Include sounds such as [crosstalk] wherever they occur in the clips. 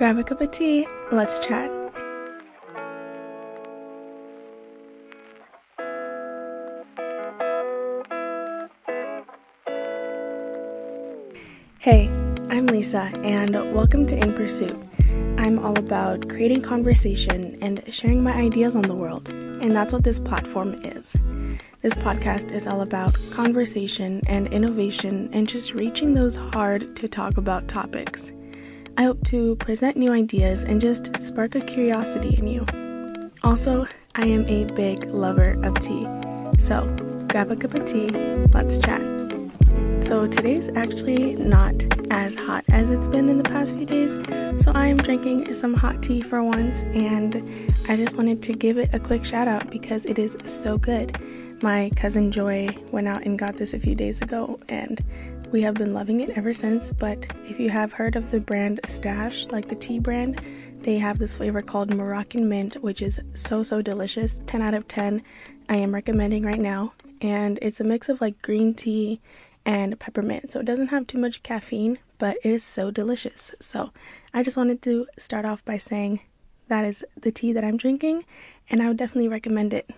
grab a cup of tea, let's chat. Hey, I'm Lisa, and welcome to In Pursuit. I'm all about creating conversation and sharing my ideas on the world, and that's what this platform is. This podcast is all about conversation and innovation and just reaching those hard to talk about topics. I hope to present new ideas and just spark a curiosity in you. Also, I am a big lover of tea, so grab a cup of tea, let's chat. So today's actually not as hot as it's been in the past few days, so I am drinking some hot tea for once, and I just wanted to give it a quick shout out because it is so good. My cousin Joy went out and got this a few days ago, and we have been loving it ever since. But if you have heard of the brand Stash, like the tea brand, they have this flavor called Moroccan Mint, which is so so delicious. 10 out of 10. I am recommending right now, and it's a mix of like green tea and peppermint. So it doesn't have too much caffeine, but it is so delicious. So I just wanted to start off by saying that is the tea that I'm drinking, and I would definitely recommend it.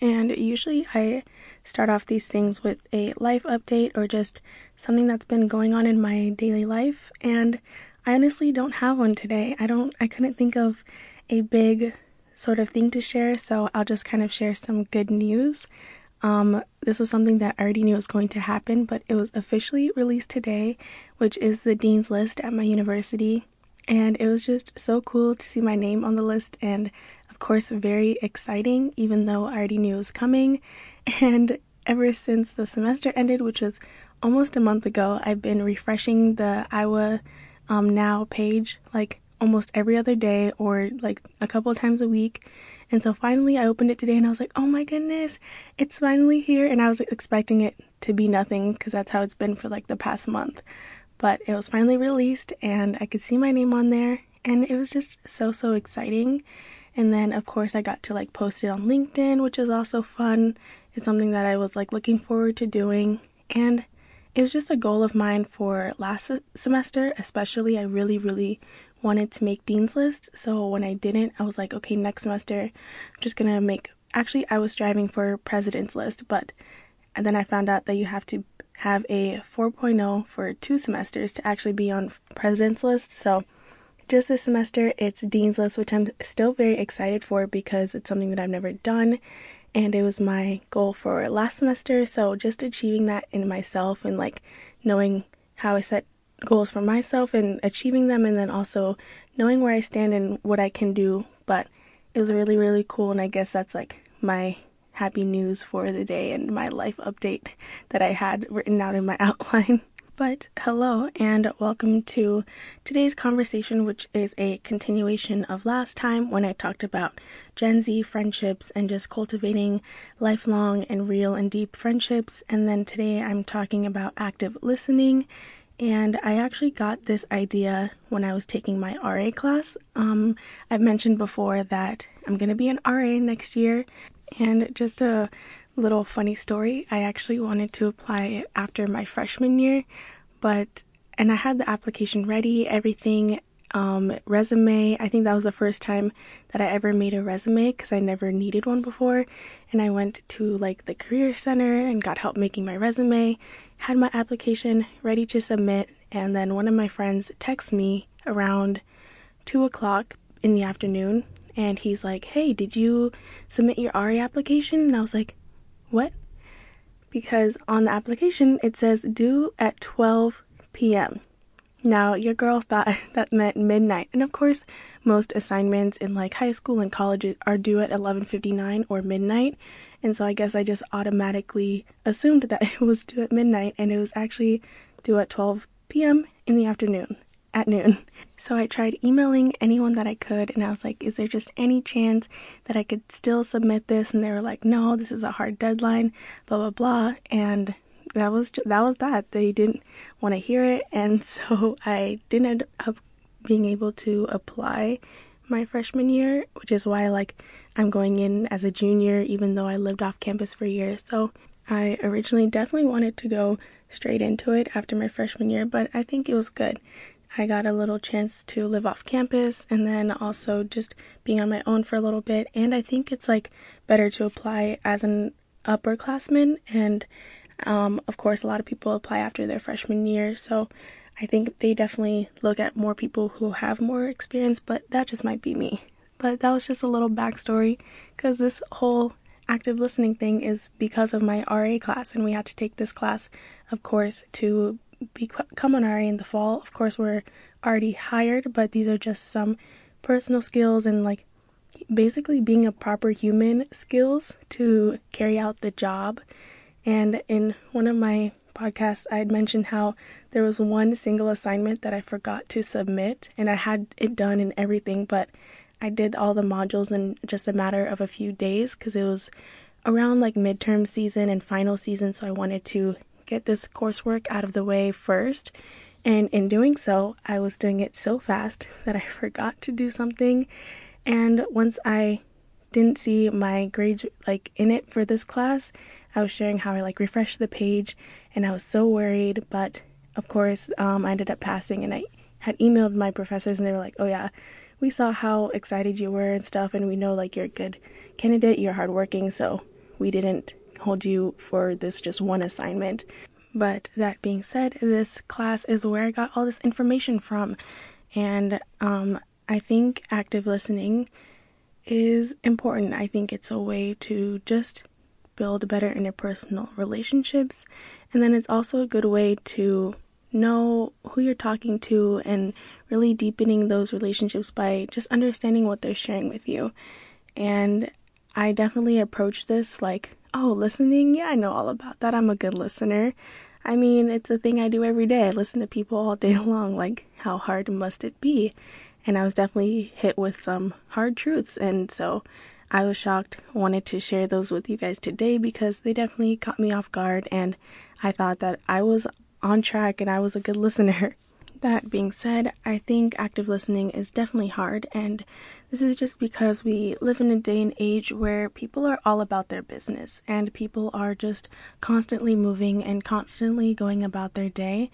And usually I start off these things with a life update or just something that's been going on in my daily life. And I honestly don't have one today. I don't, I couldn't think of a big sort of thing to share, so I'll just kind of share some good news. Um, this was something that I already knew was going to happen, but it was officially released today, which is the Dean's List at my university. And it was just so cool to see my name on the list, and of course, very exciting, even though I already knew it was coming. [laughs] And ever since the semester ended, which was almost a month ago, I've been refreshing the Iowa um, Now page like almost every other day or like a couple times a week and so finally I opened it today and I was like, oh my goodness, it's finally here. And I was expecting it to be nothing because that's how it's been for like the past month. But it was finally released and I could see my name on there and it was just so, so exciting. And then, of course, I got to like post it on LinkedIn, which is also fun. It's something that I was like looking forward to doing. And it was just a goal of mine for last semester, especially. I really, really wanted to make Dean's List. So when I didn't, I was like, okay, next semester, I'm just gonna make. Actually, I was striving for President's List, but and then I found out that you have to have a 4.0 for two semesters to actually be on President's List. So just this semester, it's Dean's List, which I'm still very excited for because it's something that I've never done. And it was my goal for last semester. So just achieving that in myself and like knowing how I set goals for myself and achieving them, and then also knowing where I stand and what I can do. But it was really, really cool, and I guess that's like my happy news for the day and my life update that I had written out in my [laughs] outline. But hello and welcome to today's conversation, which is a continuation of last time when I talked about Gen Z friendships and just cultivating lifelong and real and deep friendships. And then today I'm talking about active listening and I actually got this idea when I was taking my RA class. Um, I've mentioned before that I'm going to be an RA next year, and just a little funny story I actually wanted to apply after my freshman year, but and I had the application ready, everything, um, resume. I think that was the first time that I ever made a resume because I never needed one before. And I went to like the career center and got help making my resume had my application ready to submit, and then one of my friends texts me around two o'clock in the afternoon, and he's like, Hey, did you submit your RA application? And I was like, What? Because on the application it says due at 12 p.m. Now, your girl thought [laughs] that meant midnight, and of course, most assignments in like high school and college are due at 11:59 or midnight, and so I guess I just automatically assumed that [laughs] it was due at midnight and it was actually due at 12 p.m. in the afternoon, at noon. So I tried emailing anyone that I could and I was like, is there just any chance that I could still submit this? And they were like, no, this is a hard deadline, blah, blah, blah. And that was that was that. They didn't want to hear it, [laughs] and so I didn't end up being able to apply my freshman year, which is why like I'm going in as a junior even though I lived off campus for years. So I originally definitely wanted to go straight into it after my freshman year, but I think it was good. I got a little chance to live off campus and then also just being on my own for a little bit. And I think it's like better to apply as an upperclassman. And um, of course, a lot of people apply after their freshman year. So I think they definitely look at more people who have more experience, but that just might be me. But that was just a little backstory because this whole active listening thing is because of my RA class, and we had to take this class, of course, to become an RA in the fall. Of course, we're already hired, but these are just some personal skills and like basically being a proper human skills to carry out the job. And in one of my podcasts, I had mentioned how there was one single assignment that I forgot to submit, and I had it done and everything, but I did all the modules in just a matter of a few days because it was around like midterm season and final season, so I wanted to get this coursework out of the way first. And in doing so, I was doing it so fast [laughs] that I forgot to do something. And once I didn't see my grades like in it for this class, I was sharing how I like refreshed the page and I was so worried. But of course, um, I ended up passing and I had emailed my professors and they were like, oh yeah, we saw how excited you were and stuff, and we know like you're a good candidate, you're hardworking, so we didn't hold you for this just one assignment. But that being said, this class is where I got all this information from, and um, I think active listening is important. I think it's a way to just build better interpersonal relationships, and then it's also a good way to know who you're talking to and really deepening those relationships by just understanding what they're sharing with you. And I definitely approach this like, oh, listening, yeah, I know all about that. I'm a good listener. I mean, it's a thing I do every day. I listen to people all day [laughs] long. Like, how hard must it be? And I was definitely hit with some hard truths. And so I was shocked, wanted to share those with you guys today because they definitely caught me off guard. And I thought that I was on track and I was a good [laughs] listener. That being said, I think active listening is definitely hard, and this is just because we live in a day and age where people are all about their business and people are just constantly moving and constantly going about their day.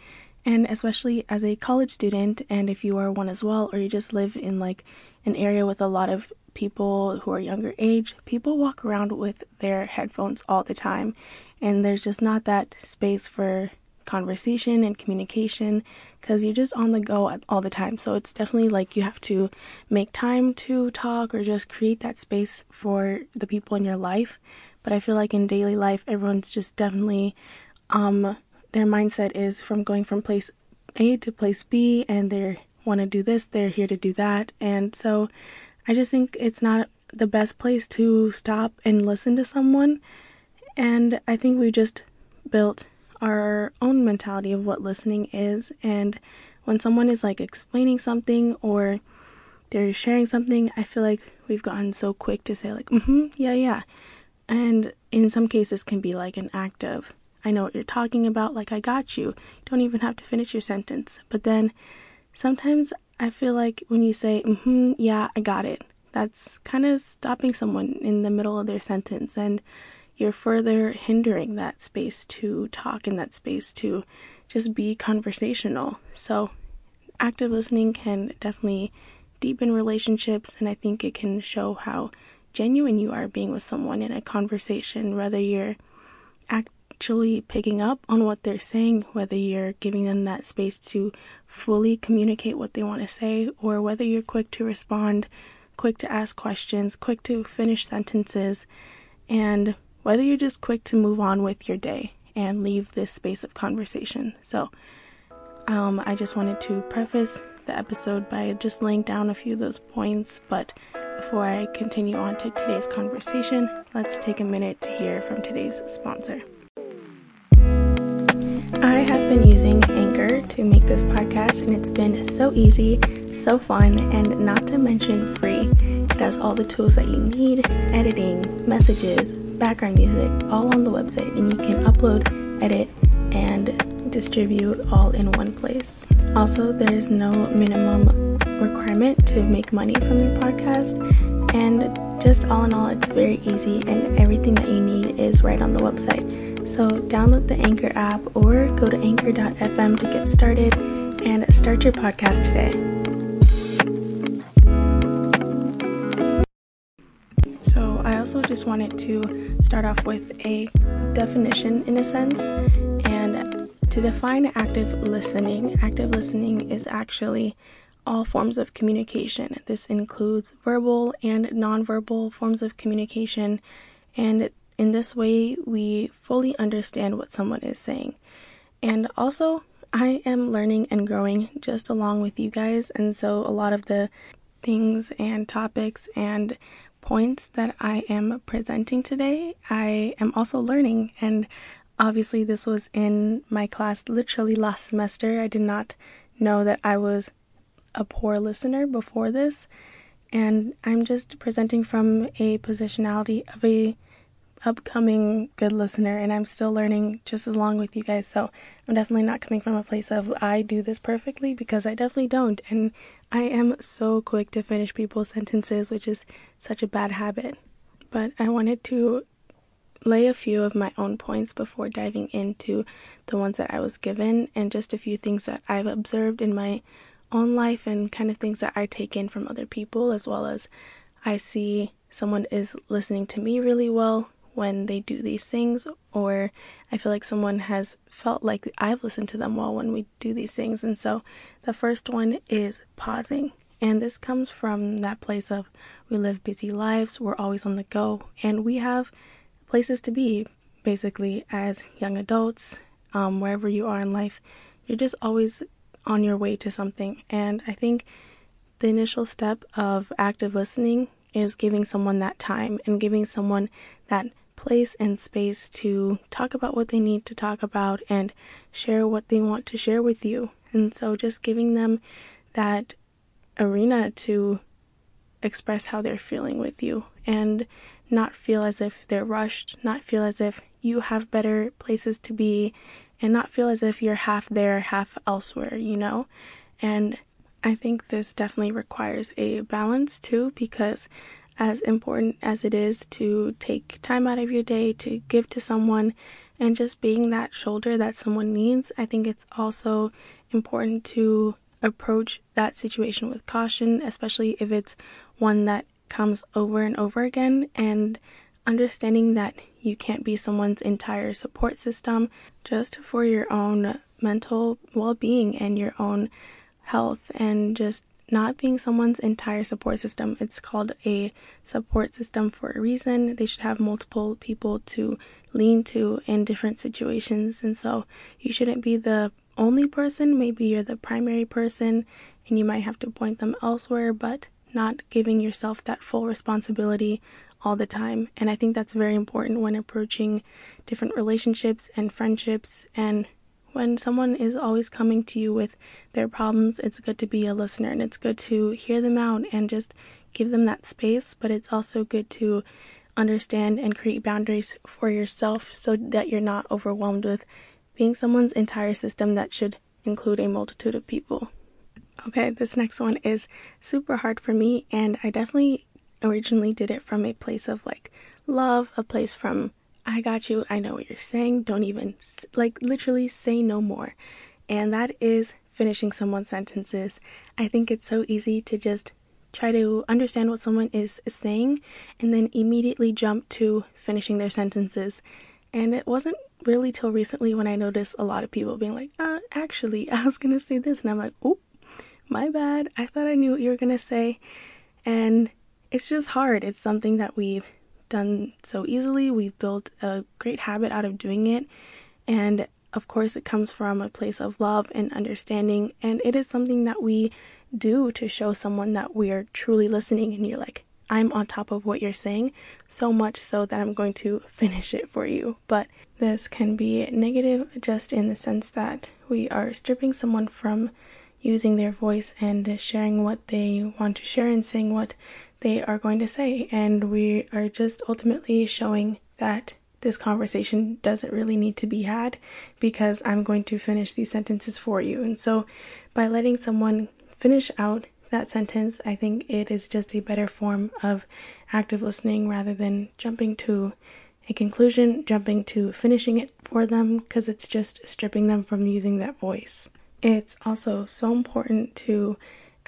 And especially as a college student, and if you are one as well, or you just live in like an area with a lot of people who are younger age, people walk around with their headphones all the time, and there's just not that space for conversation and communication because you're just on the go all the time. So it's definitely like you have to make time to talk or just create that space for the people in your life. But I feel like in daily life, everyone's just definitely, um, their mindset is from going from place A to place B and they want to do this, they're here to do that. And so I just think it's not the best place to stop and listen to someone. And I think we just built our own mentality of what listening is. And when someone is like explaining something or they're sharing something, I feel like we've gotten so quick to say, like, mm hmm, yeah, yeah. And in some cases, can be like an act of, I know what you're talking about, like, I got you. You don't even have to finish your sentence. But then sometimes I feel like when you say, mm hmm, yeah, I got it, that's kind of stopping someone in the middle of their sentence. And you're further hindering that space to talk and that space to just be conversational. So, active listening can definitely deepen relationships, and I think it can show how genuine you are being with someone in a conversation, whether you're actually picking up on what they're saying, whether you're giving them that space to fully communicate what they want to say, or whether you're quick to respond, quick to ask questions, quick to finish sentences, and whether you're just quick to move on with your day and leave this space of conversation. So, um, I just wanted to preface the episode by just laying down a few of those points. But before I continue on to today's conversation, let's take a minute to hear from today's sponsor. I have been using Anchor to make this podcast, and it's been so easy, so fun, and not to mention free. It has all the tools that you need editing, messages, background music all on the website, and you can upload, edit, and distribute all in one place. Also, there's no minimum requirement to make money from your podcast, and just all in all, it's very easy, and everything that you need is right on the website. So, download the Anchor app or go to anchor.fm to get started. and start your podcast today. Also just wanted to start off with a definition in a sense. And to define active listening, active listening is actually all forms of communication. This includes verbal and nonverbal forms of communication, and in this way, we fully understand what someone is saying. And also, I am learning and growing just along with you guys, and so a lot of the things and topics and points that I am presenting today, I am also learning. And obviously, this was in my class literally last semester. I did not know that I was a poor listener before this, and I'm just presenting from a positionality of a upcoming good listener and I'm still learning just along with you guys. So I'm definitely not coming from a place of I do this perfectly because I definitely don't. And I am so quick to finish people's sentences, which is such a bad habit. But I wanted to lay a few of my own points before diving into the ones that I was given and just a few things that I've observed in my own life and kind of things that I take in from other people, as well as I see someone is listening to me really well when they do these things, or I feel like someone has felt like I've listened to them well when we do these things. And so the first one is pausing. And this comes from that place of we live busy lives, we're always on the go, and we have places to be basically as young adults, um, wherever you are in life. You're just always on your way to something. And I think the initial step of active listening is giving someone that time and giving someone that place and space to talk about what they need to talk about and share what they want to share with you. And so just giving them that arena to express how they're feeling with you and not feel as if they're rushed, not feel as if you have better places to be and not feel as if you're half there, half elsewhere, you know? And I think this definitely requires a balance too, because as important as it is to take time out of your day to give to someone and just being that shoulder that someone needs, I think it's also important to approach that situation with caution, especially if it's one that comes over and over again, and understanding that you can't be someone's entire support system just for your own mental well being and your own health and just not being someone's entire support system. It's called a support system for a reason. They should have multiple people to lean to in different situations. And so you shouldn't be the only person. Maybe you're the primary person and you might have to point them elsewhere, but not giving yourself that full responsibility all the time. And I think that's very important when approaching different relationships and friendships. And when someone is always coming to you with their problems, it's good to be a listener and it's good to hear them out and just give them that space. But it's also good to understand and create boundaries for yourself so that you're not overwhelmed with being someone's entire system that should include a multitude of people. Okay, this next one is super hard for me, and I definitely originally did it from a place of like love, a place from I got you, I know what you're saying, don't even like literally say no more. And that is finishing someone's sentences. I think it's so easy to just try to understand what someone is saying and then immediately jump to finishing their sentences. And it wasn't really till recently when I noticed a lot of people being like, uh, actually, [laughs] I was gonna say this. And I'm like, oh, my bad. I thought I knew what you were gonna say. And it's just hard. It's something that we've done so easily. We've built a great habit out of doing it. And of course, it comes from a place of love and understanding. And it is something that we do to show someone that we are truly listening. And you're like, I'm on top of what you're saying, so much so that I'm going to [laughs] finish it for you. But this can be negative just in the sense that we are stripping someone from using their voice and sharing what they want to share and saying what they are going to say. And we are just ultimately showing that this conversation doesn't really need to be had because I'm going to finish these sentences for you. And so by letting someone finish out that sentence, I think it is just a better form of active listening rather than jumping to a conclusion, jumping to finishing it for them because it's just stripping them from using that voice. It's also so important to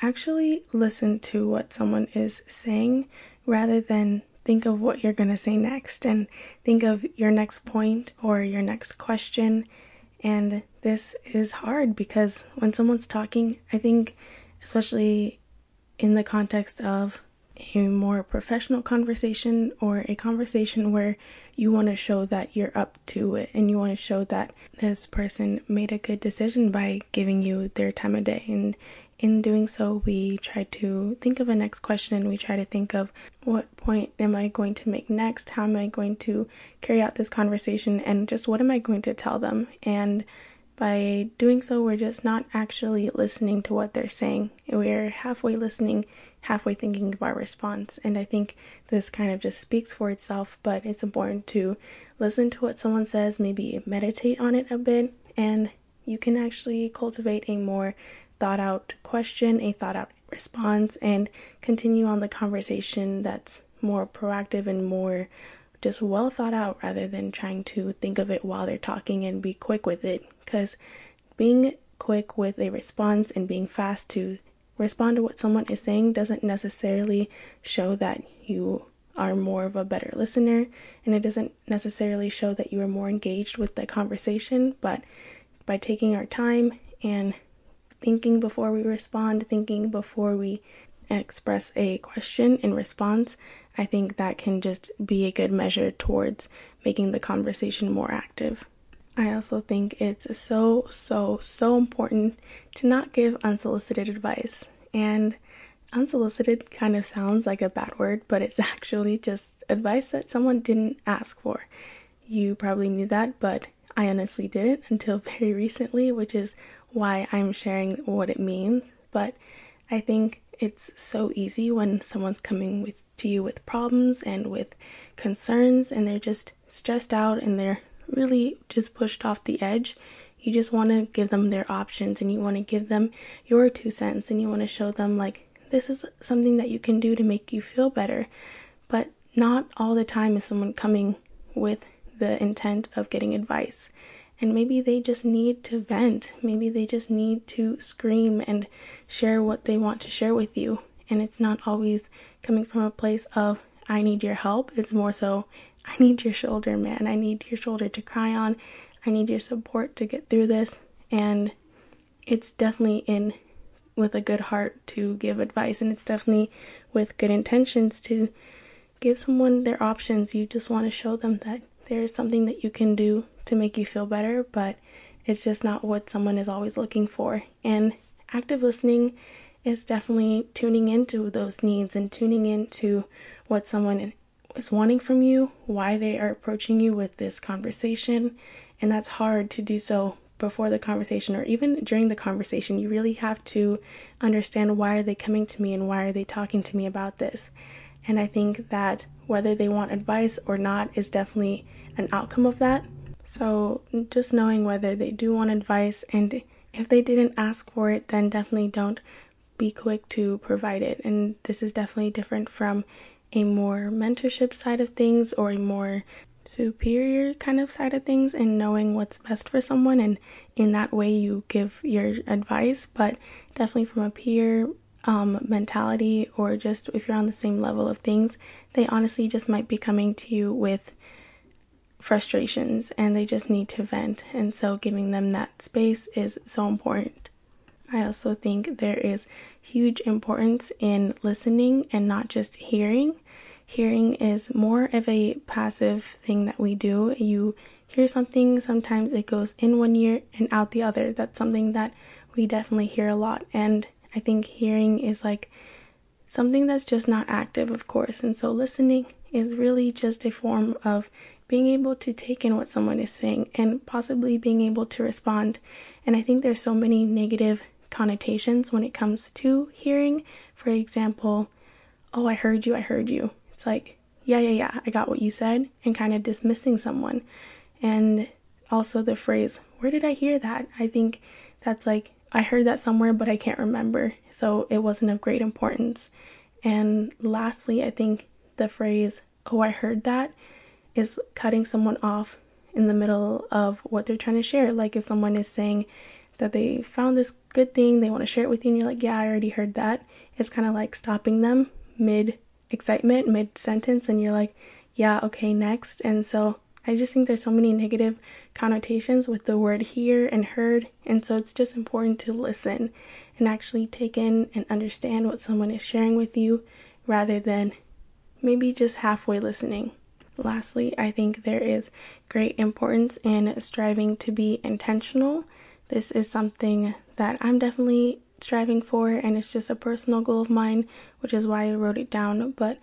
actually listen to what someone is saying rather than think of what you're going to say next and think of your next point or your next question. And this is hard because when someone's talking, I think, especially in the context of a more professional conversation or a conversation where you want to show that you're up to it and you want to show that this person made a good decision by giving you their time of day and in doing so, we try to think of a next question and we try to think of what point am I going to make next? How am I going to carry out this conversation? And just what am I going to tell them? And by doing so, we're just not actually listening to what they're saying. We're halfway listening, halfway thinking of our response. And I think this kind of just speaks for itself, but it's important to listen to what someone says, maybe meditate on it a bit, and you can actually cultivate a more thought out question, a thought out response, and continue on the conversation that's more proactive and more just well thought out rather than trying to think of it while they're talking and be quick with it. Because being quick with a response and being fast to respond to what someone is saying doesn't necessarily show that you are more of a better listener and it doesn't necessarily show that you are more engaged with the conversation but by taking our time and thinking before we respond, thinking before we express a question in response, I think that can just be a good measure towards making the conversation more active. I also think it's so, so, so important to not give unsolicited advice. And unsolicited kind of sounds like a bad word, but it's [laughs] actually just advice that someone didn't ask for. You probably knew that, but I honestly didn't until [laughs] very recently, which is why I'm sharing what it means, but I think it's so easy when someone's coming with to you with problems and with concerns and they're just stressed out and they're really just pushed off the edge. You just want to give them their options and you want to give them your two cents and you want to show them like this is something that you can do to make you feel better. But not all the time is someone coming with the intent of getting advice and maybe they just need to vent. Maybe they just need to scream and share what they want to share with you. And it's not always coming from a place of, I need your help. It's more so, I need your shoulder, man. I need your shoulder to cry on. I need your support to get through this. And it's definitely in with a good heart to give advice, and it's definitely with good intentions to give someone their options. You just want to show them that there is something that you can do to make you feel better, but it's just not what someone is always looking for. And active listening is definitely tuning into those needs and tuning into what someone is wanting from you, why they are approaching you with this conversation. And that's hard to do so before the conversation or even during the conversation. You really have to understand why are they coming to me and why are they talking to me about this. And I think that whether they want advice or not is definitely an outcome of that. So, just knowing whether they do want advice and if they didn't ask for it, then definitely don't be quick to provide it. And this is definitely different from a more mentorship side of things or a more superior kind of side of things and knowing what's best for someone and in that way you give your advice but definitely from a peer um, mentality or just if you're on the same level of things they honestly just might be coming to you with frustrations and they just need to vent. And so giving them that space is so important. I also think there is huge importance in listening and not just hearing. Hearing is more of a passive thing that we do. You hear something, sometimes it goes in one ear and out the other. That's something that we definitely hear a lot. And I think hearing is like something that's just not active, of course. And so listening is really just a form of being able to take in what someone is saying and possibly being able to respond. And I think there's so many negative connotations when it comes to hearing. For example, oh, I heard you, I heard you. It's like, yeah, yeah, yeah, I got what you said, and kind of dismissing someone. And also the phrase, where did I hear that? I think that's like, I heard that somewhere, but I can't remember. So it wasn't of great importance. And lastly, I think the phrase, oh, I heard that is cutting someone off in the middle of what they're trying to share. Like if someone is saying that they found this good thing, they want to share it with you, and you're like, yeah, I already heard that. It's kind of like stopping them mid excitement, mid sentence, and you're like, yeah, okay, next. And so I just think there's so many negative connotations with the word hear and heard, and so it's just important to listen and actually take in and understand what someone is sharing with you rather than maybe just halfway listening. Lastly, I think there is great importance in striving to be intentional. This is something that I'm definitely striving for, and it's just a personal goal of mine, which is why I wrote it down. But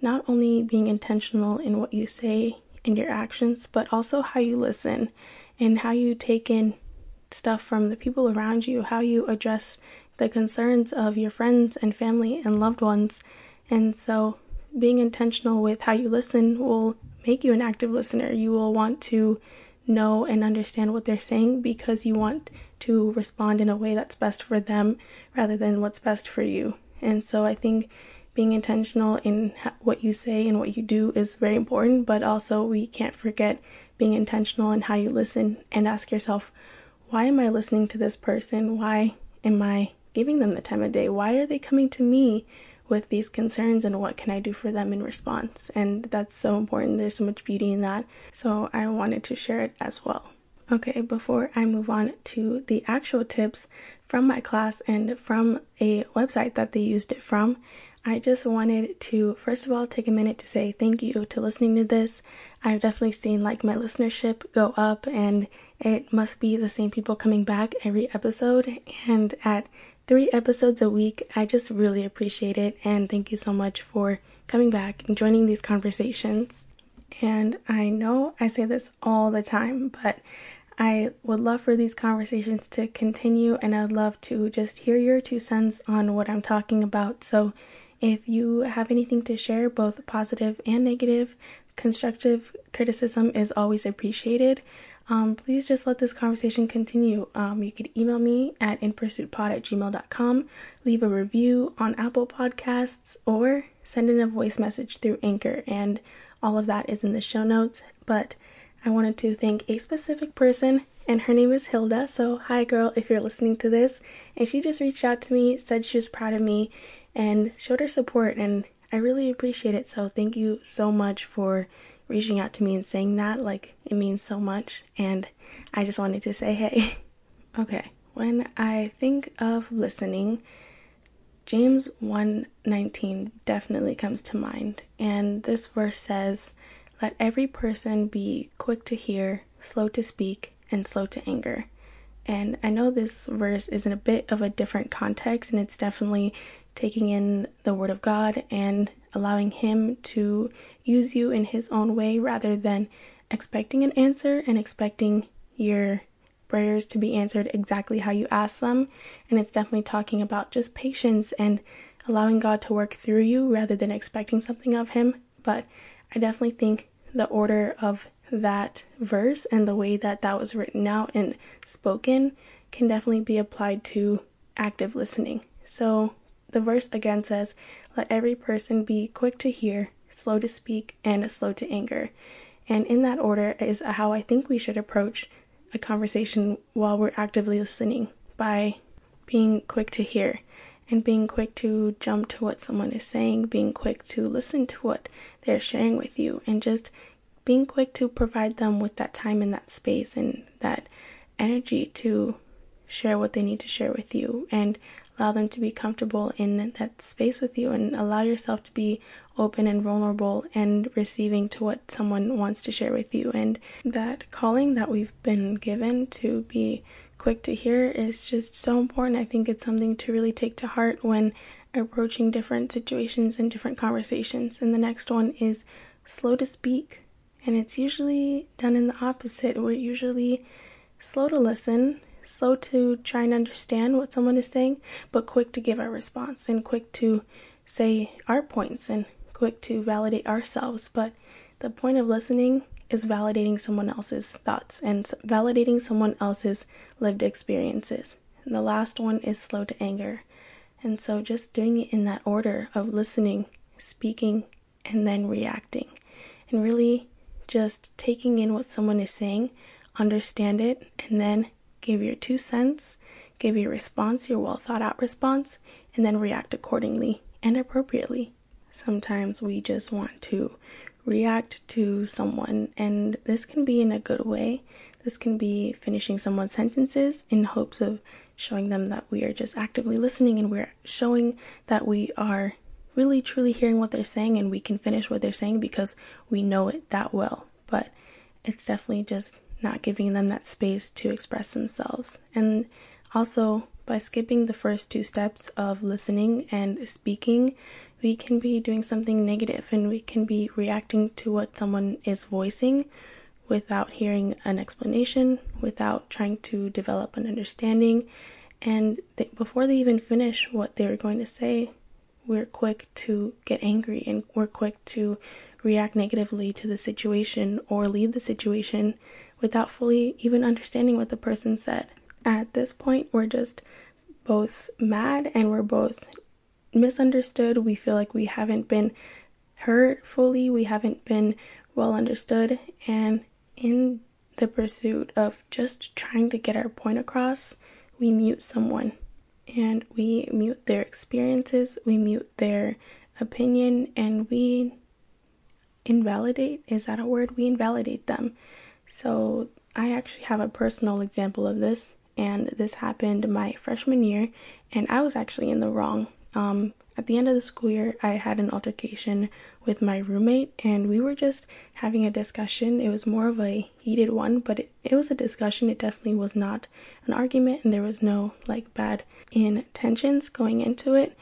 not only being intentional in what you say and your actions, but also how you listen and how you take in stuff from the people around you, how you address the concerns of your friends and family and loved ones. And so, being intentional with how you listen will make you an active listener. You will want to know and understand what they're saying because you want to respond in a way that's best for them rather than what's best for you. And so I think being intentional in what you say and what you do is very important, but also we can't forget being intentional in how you listen and ask yourself, why am I listening to this person? Why am I giving them the time of day? Why are they coming to me with these concerns and what can I do for them in response? And that's so important. There's so much beauty in that. So I wanted to share it as well. Okay, before I move on to the actual tips from my class and from a website that they used it from, I just wanted to first of all take a minute to say thank you to listening to this. I've definitely seen like my listenership go up and it must be the same people coming back every episode and at three episodes a week. I just really appreciate it and thank you so much for coming back and joining these conversations. And I know I say this all the time, but I would love for these conversations to continue and I'd love to just hear your two cents on what I'm talking about. So if you have anything to share, both positive and negative, constructive criticism is always appreciated um, please just let this conversation continue. Um, you could email me at inpursuitpod at gmail.com, leave a review on Apple Podcasts, or send in a voice message through Anchor, and all of that is in the show notes. But I wanted to thank a specific person, and her name is Hilda. So, hi, girl, if you're listening to this. And she just reached out to me, said she was proud of me, and showed her support, and I really appreciate it. So, thank you so much for reaching out to me and saying that. Like, it means so much. And I just wanted to say, hey. [laughs] okay, when I think of listening, James 1:19 definitely comes to mind. And this verse says, "Let every person be quick to hear, slow to speak, and slow to anger." And I know this verse is in a bit of a different context and it's definitely taking in the word of God and allowing Him to use you in His own way rather than expecting an answer and expecting your prayers to be answered exactly how you ask them. And it's definitely talking about just patience and allowing God to work through you rather than expecting something of Him. But I definitely think the order of that verse and the way that that was written out and spoken can definitely be applied to active listening. So the verse again says, Let every person be quick to hear, slow to speak, and slow to anger. And in that order is how I think we should approach a conversation while we're actively listening by being quick to hear and being quick to jump to what someone is saying, being quick to listen to what they're sharing with you, and just being quick to provide them with that time and that space and that energy to share what they need to share with you and allow them to be comfortable in that space with you and allow yourself to be open and vulnerable and receiving to what someone wants to share with you. And that calling that we've been given to be quick to hear is just so important. I think it's something to really take to heart when approaching different situations and different conversations. And the next one is slow to speak. And it's usually done in the opposite. We're usually slow to listen slow to try and understand what someone is saying, but quick to give our response and quick to say our points and quick to validate ourselves. But the point of listening is validating someone else's thoughts and validating someone else's lived experiences. And the last one is slow to anger. And so just doing it in that order of listening, speaking, and then reacting. And really just taking in what someone is saying, understand it, and then give your two cents, give your response, your well thought out response, and then react accordingly and appropriately. Sometimes we just want to react to someone, and this can be in a good way. This can be finishing someone's sentences in hopes of showing them that we are just actively listening and we're showing that we are really truly hearing what they're saying and we can finish what they're saying because we know it that well. But it's definitely just not giving them that space to express themselves. And also, by skipping the first two steps of listening and speaking, we can be doing something negative and we can be reacting to what someone is voicing without hearing an explanation, without trying to develop an understanding. And they, before they even finish what they were going to say, we're quick to get angry and we're quick to react negatively to the situation or leave the situation without fully even understanding what the person said. At this point, we're just both mad and we're both misunderstood. We feel like we haven't been heard fully, we haven't been well understood, and in the pursuit of just trying to get our point across, we mute someone and we mute their experiences, we mute their opinion, and we invalidate is that a word? We invalidate them. So, I actually have a personal example of this, and this happened my freshman year, and I was actually in the wrong. Um, at the end of the school year, I had an altercation with my roommate, and we were just having a discussion. It was more of a heated one, but it, it was a discussion. It definitely was not an argument, and there was no like bad intentions going into it.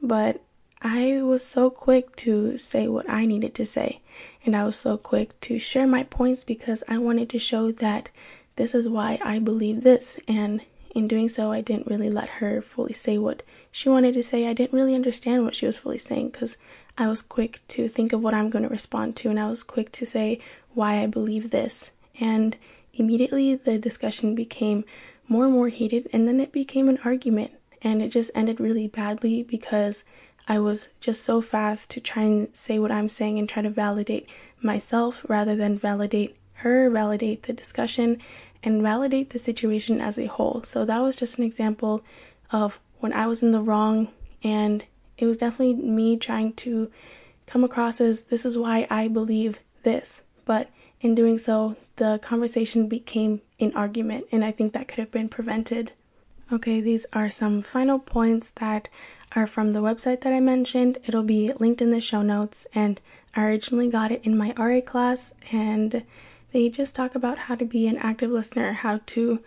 But I was so quick to say what I needed to say, and I was so quick to share my points because I wanted to show that this is why I believe this, and in doing so, I didn't really let her fully say what she wanted to say. I didn't really understand what she was fully saying because I was quick to think of what I'm going to respond to, and I was quick to say why I believe this. And immediately the discussion became more and more heated, and then it became an argument. And it just ended really badly because I was just so fast to try and say what I'm saying and try to validate myself rather than validate her, validate the discussion, and validate the situation as a whole. So that was just an example of when I was in the wrong, and it was definitely me trying to come across as this is why I believe this. But in doing so, the conversation became an argument, and I think that could have been prevented. Okay, these are some final points that are from the website that I mentioned. It'll be linked in the show notes, and I originally got it in my RA class, and they just talk about how to be an active listener, how to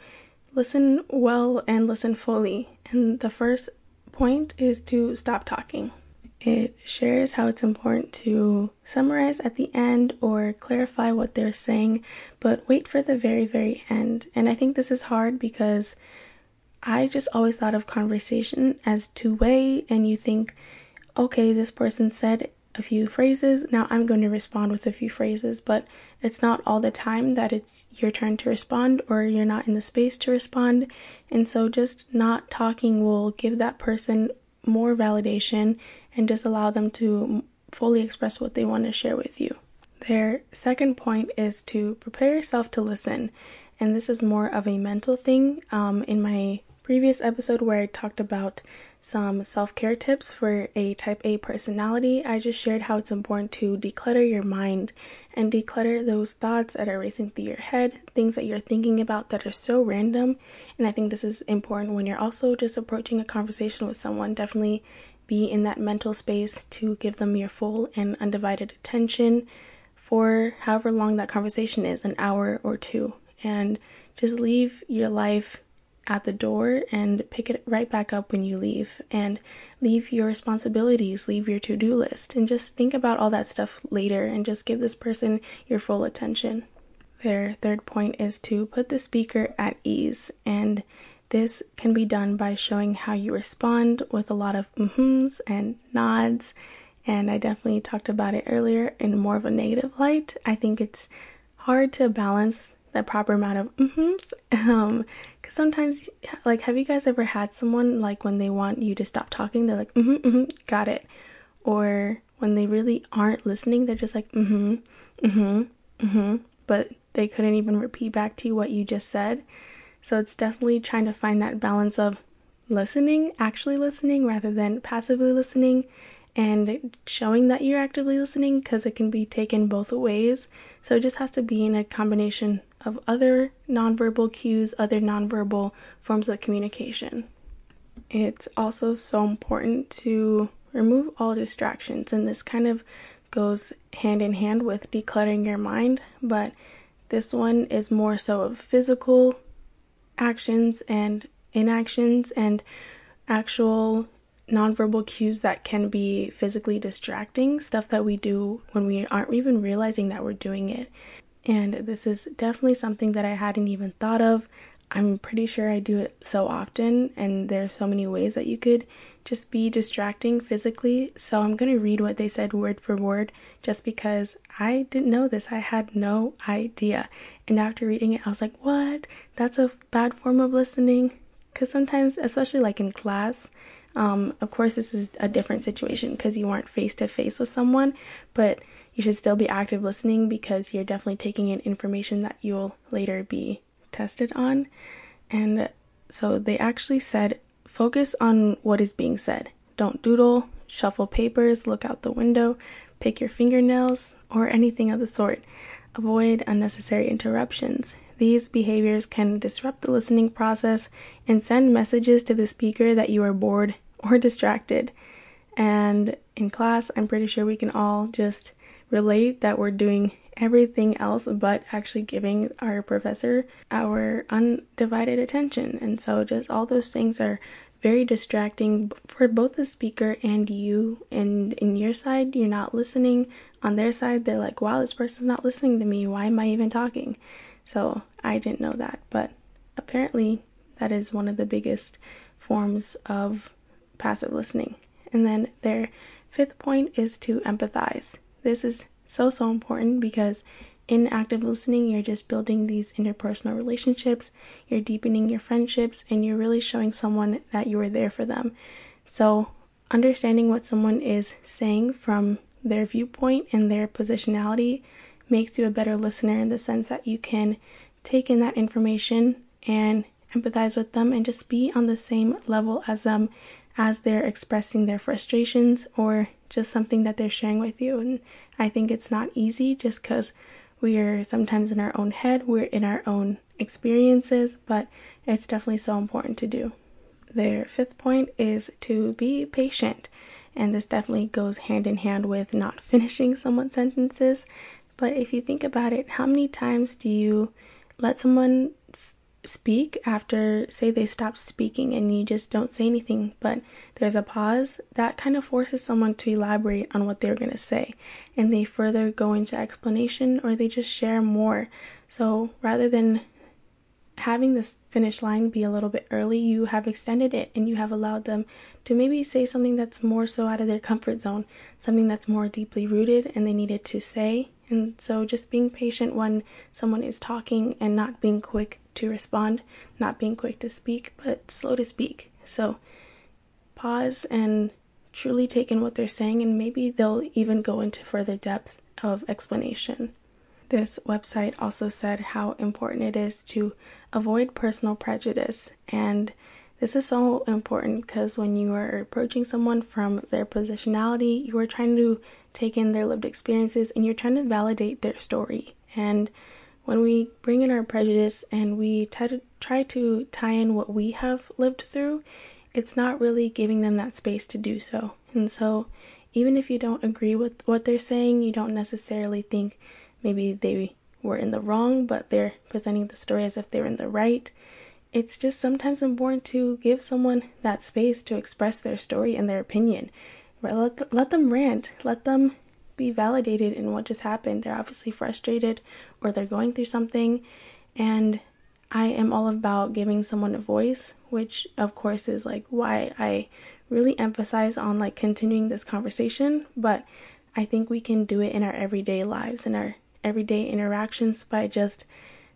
listen well and listen fully. And the first point is to stop talking. It shares how it's important to summarize at the end or clarify what they're saying, but wait for the very, very end. And I think this is hard because I just always thought of conversation as two way, and you think, okay, this person said a few phrases. Now I'm going to respond with a few phrases, but it's not all the time that it's your turn to respond or you're not in the space to respond. And so just not talking will give that person more validation and just allow them to fully express what they want to share with you. Their second point is to prepare yourself to listen. And this is more of a mental thing. Um, in my previous episode, where I talked about some self care tips for a type A personality, I just shared how it's important to declutter your mind and declutter those thoughts that are racing through your head, things that you're thinking about that are so random. And I think this is important when you're also just approaching a conversation with someone. Definitely be in that mental space to give them your full and undivided attention for however long that conversation is an hour or two. And just leave your life at the door and pick it right back up when you leave and leave your responsibilities, leave your to do list, and just think about all that stuff later and just give this person your full attention. Their third point is to put the speaker at ease, and this can be done by showing how you respond with a lot of mhms and nods. And I definitely talked about it earlier in more of a negative light. I think it's hard to balance the proper amount of mm-hms. Um, cause sometimes, like, have you guys ever had someone like when they want you to stop talking, they're like, mm-hmm, mm-hmm, got it, or when they really aren't listening, they're just like, mm-hmm, mm-hmm, mm-hmm, but they couldn't even repeat back to you what you just said. So it's definitely trying to find that balance of listening, actually listening, rather than passively listening, and showing that you're actively listening because it can be taken both ways. So it just has to be in a combination of other nonverbal cues, other nonverbal forms of communication. It's also so important to remove all distractions, and this kind of goes hand in hand with decluttering your mind, but this one is more so of physical actions and inactions and actual nonverbal cues that can be physically distracting, stuff that we do when we aren't even realizing that we're doing it. And this is definitely something that I hadn't even thought of. I'm pretty sure I do it so often, and there's so many ways that you could just be distracting physically. So I'm going to read what they said word for word just because I didn't know this. I had no idea. And after reading it, I was like, what? That's a bad form of listening. Because sometimes, especially like in class, um, of course, this is a different situation because you aren't face to face with someone, but you should still be active listening because you're definitely taking in information that you'll later be tested on. And so they actually said focus on what is being said. Don't doodle, shuffle papers, look out the window, pick your fingernails, or anything of the sort. Avoid unnecessary interruptions. These behaviors can disrupt the listening process and send messages to the speaker that you are bored or distracted. And in class, I'm pretty sure we can all just relate that we're doing everything else but actually giving our professor our undivided attention. And so, just all those things are very distracting for both the speaker and you. And in your side, you're not listening. On their side, they're like, wow, this person's not listening to me. Why am I even talking? So, I didn't know that. But apparently, that is one of the biggest forms of passive listening. And then their fifth point is to empathize. This is so, so important because in active listening, you're just building these interpersonal relationships, you're deepening your friendships, and you're really showing someone that you are there for them. So, understanding what someone is saying from their viewpoint and their positionality makes you a better listener in the sense that you can take in that information and empathize with them and just be on the same level as them as they're expressing their frustrations or just something that they're sharing with you. And I think it's not easy just because we are sometimes in our own head, we're in our own experiences, but it's definitely so important to do. Their fifth point is to be patient. And this definitely goes hand in hand with not [laughs] finishing someone's sentences. But if you think about it, how many times do you let someone speak after, say, they stop speaking and you just don't say anything, but there's a pause, that kind of forces someone to elaborate on what they're going to say. And they further go into explanation or they just share more. So rather than having this finish line be a little bit early, you have extended it and you have allowed them to maybe say something that's more so out of their comfort zone, something that's more deeply rooted and they needed to say. And so just being patient when someone is talking and not being quick to respond, not being quick to speak, but slow to speak. So pause and truly take in what they're saying, and maybe they'll even go into further depth of explanation. This website also said how important it is to avoid personal prejudice. And this is so important because when you are approaching someone from their positionality, you are trying to take in their lived experiences and you're trying to validate their story. And when we bring in our prejudice and we try to, try to tie in what we have lived through, it's not really giving them that space to do so. And so, even if you don't agree with what they're saying, you don't necessarily think maybe they were in the wrong, but they're presenting the story as if they're in the right. It's just sometimes important to give someone that space to express their story and their opinion. Let, let them rant, let them be validated in what just happened. They're obviously frustrated or they're going through something. And I am all about giving someone a voice, which of course is like why I really emphasize on like continuing this conversation. But I think we can do it in our everyday lives, and our everyday interactions by just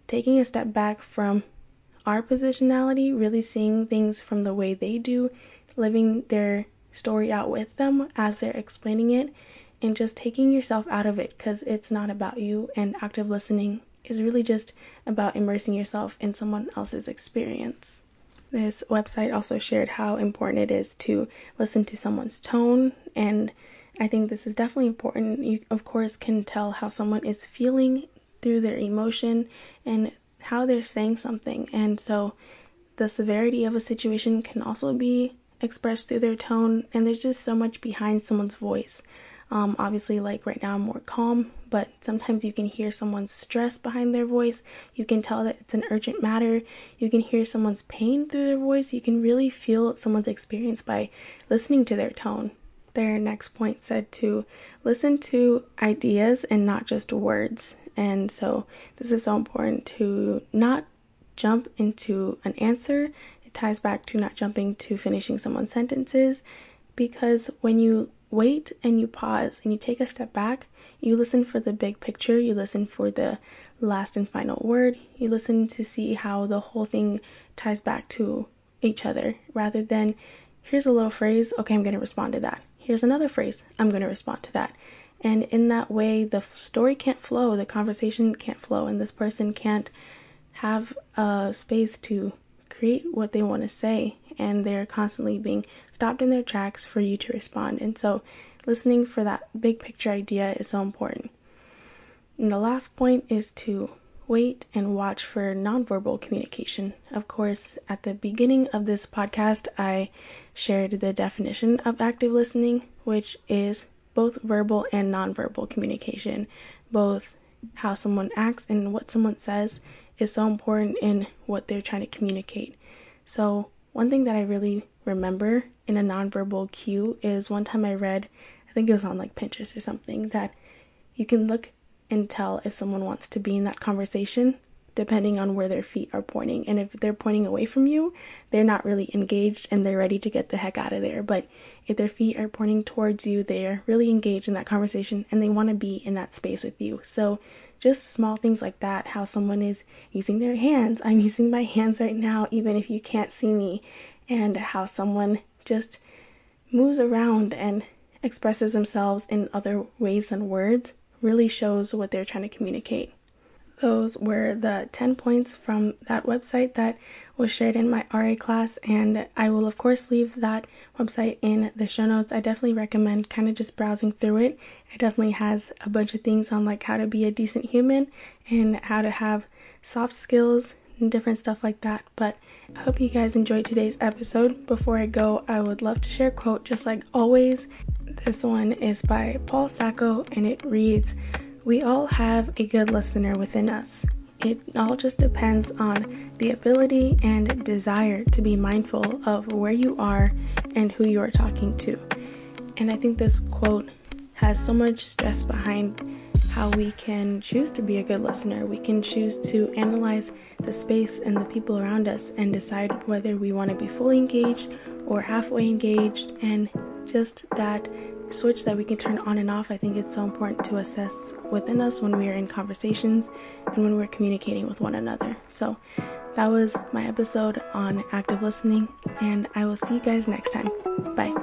taking a step back from our positionality, really seeing things from the way they do, living their story out with them as they're explaining it, and just taking yourself out of it because it's not about you and active listening is really just about immersing yourself in someone else's experience. This website also shared how important it is to listen to someone's tone, and I think this is definitely important. You, of course, can tell how someone is feeling through their emotion and how they're saying something, and so the severity of a situation can also be expressed through their tone, and there's just so much behind someone's voice. Um, obviously, like right now, I'm more calm, but sometimes you can hear someone's stress behind their voice. You can tell that it's an urgent matter. You can hear someone's pain through their voice. You can really feel someone's experience by listening to their tone. Their next point said to listen to ideas and not just words. And so, this is so important to not jump into an answer. It ties back to not jumping to finishing someone's sentences because when you wait and you pause and you take a step back, you listen for the big picture, you listen for the last and final word, you listen to see how the whole thing ties back to each other rather than here's a little phrase, okay, I'm going to respond to that. Here's another phrase, I'm going to respond to that. And in that way, the story can't flow, the conversation can't flow, and this person can't have a space to create what they want to say and they're constantly being stopped in their tracks for you to respond. And so, listening for that big picture idea is so important. And the last point is to wait and watch for nonverbal communication. Of course, at the beginning of this podcast, I shared the definition of active listening, which is both verbal and nonverbal communication, both how someone acts and what someone says is so important in what they're trying to communicate. So, one thing that I really remember in a nonverbal cue is one time I read, I think it was on like Pinterest or something, that you can look and tell if someone wants to be in that conversation depending on where their feet are pointing. And if they're pointing away from you, they're not really engaged and they're ready to get the heck out of there. But if their feet are pointing towards you, they're really engaged in that conversation and they want to be in that space with you. So just small things like that, how someone is using their hands. I'm [laughs] using my hands right now, even if you can't see me, and how someone just moves around and expresses themselves in other ways than words really shows what they're trying to communicate. Those were the 10 points from that website that was shared in my RA class, and I will, of course, leave that website in the show notes. I definitely recommend kind of just browsing through it. It definitely has a bunch of things on like how to be a decent human and how to have soft skills and different stuff like that. But I hope you guys enjoyed today's episode. Before I go, I would love to share a quote just like always. This one is by Paul Sacco and it reads, we all have a good listener within us. It all just depends on the ability and desire to be mindful of where you are and who you are talking to. And I think this quote has so much stress behind how we can choose to be a good listener. We can choose to analyze the space and the people around us and decide whether we want to be fully engaged or halfway engaged, and just that switch that we can turn on and off, I think it's so important to assess within us when we are in conversations and when we're communicating with one another. So, that was my episode on active listening, and I will see you guys next time. Bye.